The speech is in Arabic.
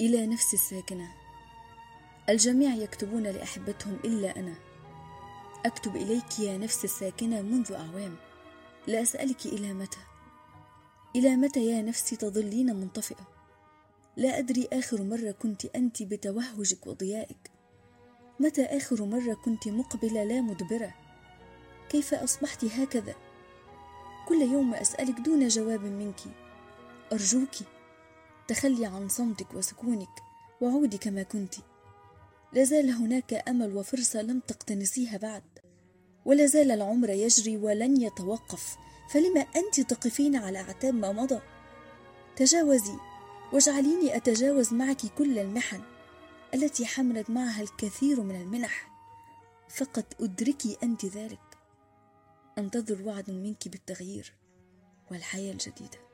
إلى نفسي الساكنة. الجميع يكتبون لأحبتهم إلا أنا. أكتب إليك يا نفسي الساكنة منذ أعوام. لا أسألك إلى متى. إلى متى يا نفسي تظلين منطفئة؟ لا أدري آخر مرة كنت أنت بتوهجك وضيائك. متى آخر مرة كنت مقبلة لا مدبرة؟ كيف أصبحت هكذا؟ كل يوم أسألك دون جواب منك. أرجوك تخلي عن صمتك وسكونك وعودي كما كنت. لازال هناك أمل وفرصة لم تقتنصيها بعد ولا زال العمر يجري ولن يتوقف. فلما أنت تقفين على أعتاب ما مضى؟ تجاوزي واجعليني أتجاوز معك كل المحن التي حملت معها الكثير من المنح. فقد أدركي أنت ذلك. أنتظر وعد منك بالتغيير والحياة الجديدة.